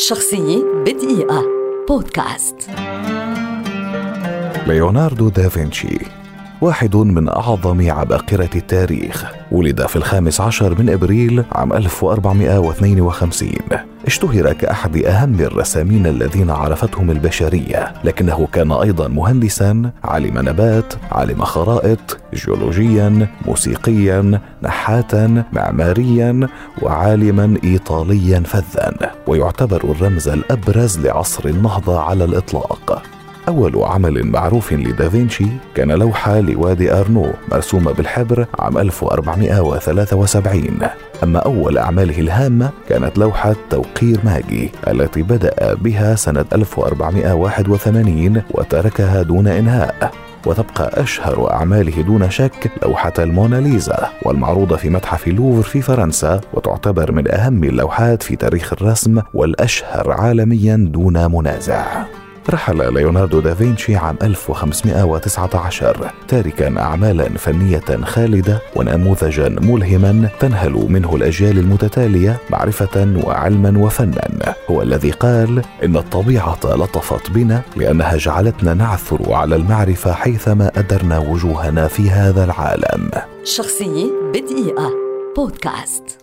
شخصية بدقيقة. بودكاست. ليوناردو دافنشي. واحد من أعظم عباقرة التاريخ. ولد في الخامس عشر من إبريل عام 1452 اشتهر كأحد أهم الرسامين الذين عرفتهم البشرية. لكنه كان أيضا مهندسا عالم نبات عالم خرائط جيولوجيا موسيقيا نحاتا معماريا وعالما إيطاليا فذا. ويعتبر الرمز الأبرز لعصر النهضة على الإطلاق. أول عمل معروف لدافنشي كان لوحة لوادي أرنو مرسومة بالحبر عام 1473 أما أول أعماله الهامة كانت لوحة توقير ماجي التي بدأ بها سنة 1481 وتركها دون إنهاء. وتبقى أشهر أعماله دون شك لوحة الموناليزا والمعروضة في متحف لوفر في فرنسا وتعتبر من أهم اللوحات في تاريخ الرسم والأشهر عالميا دون منازع. رحل ليوناردو دافنشي عام 1519 تاركا أعمالا فنية خالدة ونموذجا ملهما تنهل منه الأجيال المتتالية معرفة وعلما وفنا. هو الذي قال إن الطبيعة لطفت بنا لأنها جعلتنا نعثر على المعرفة حيثما أدرنا وجوهنا في هذا العالم. شخصية بدقيقة. بودكاست.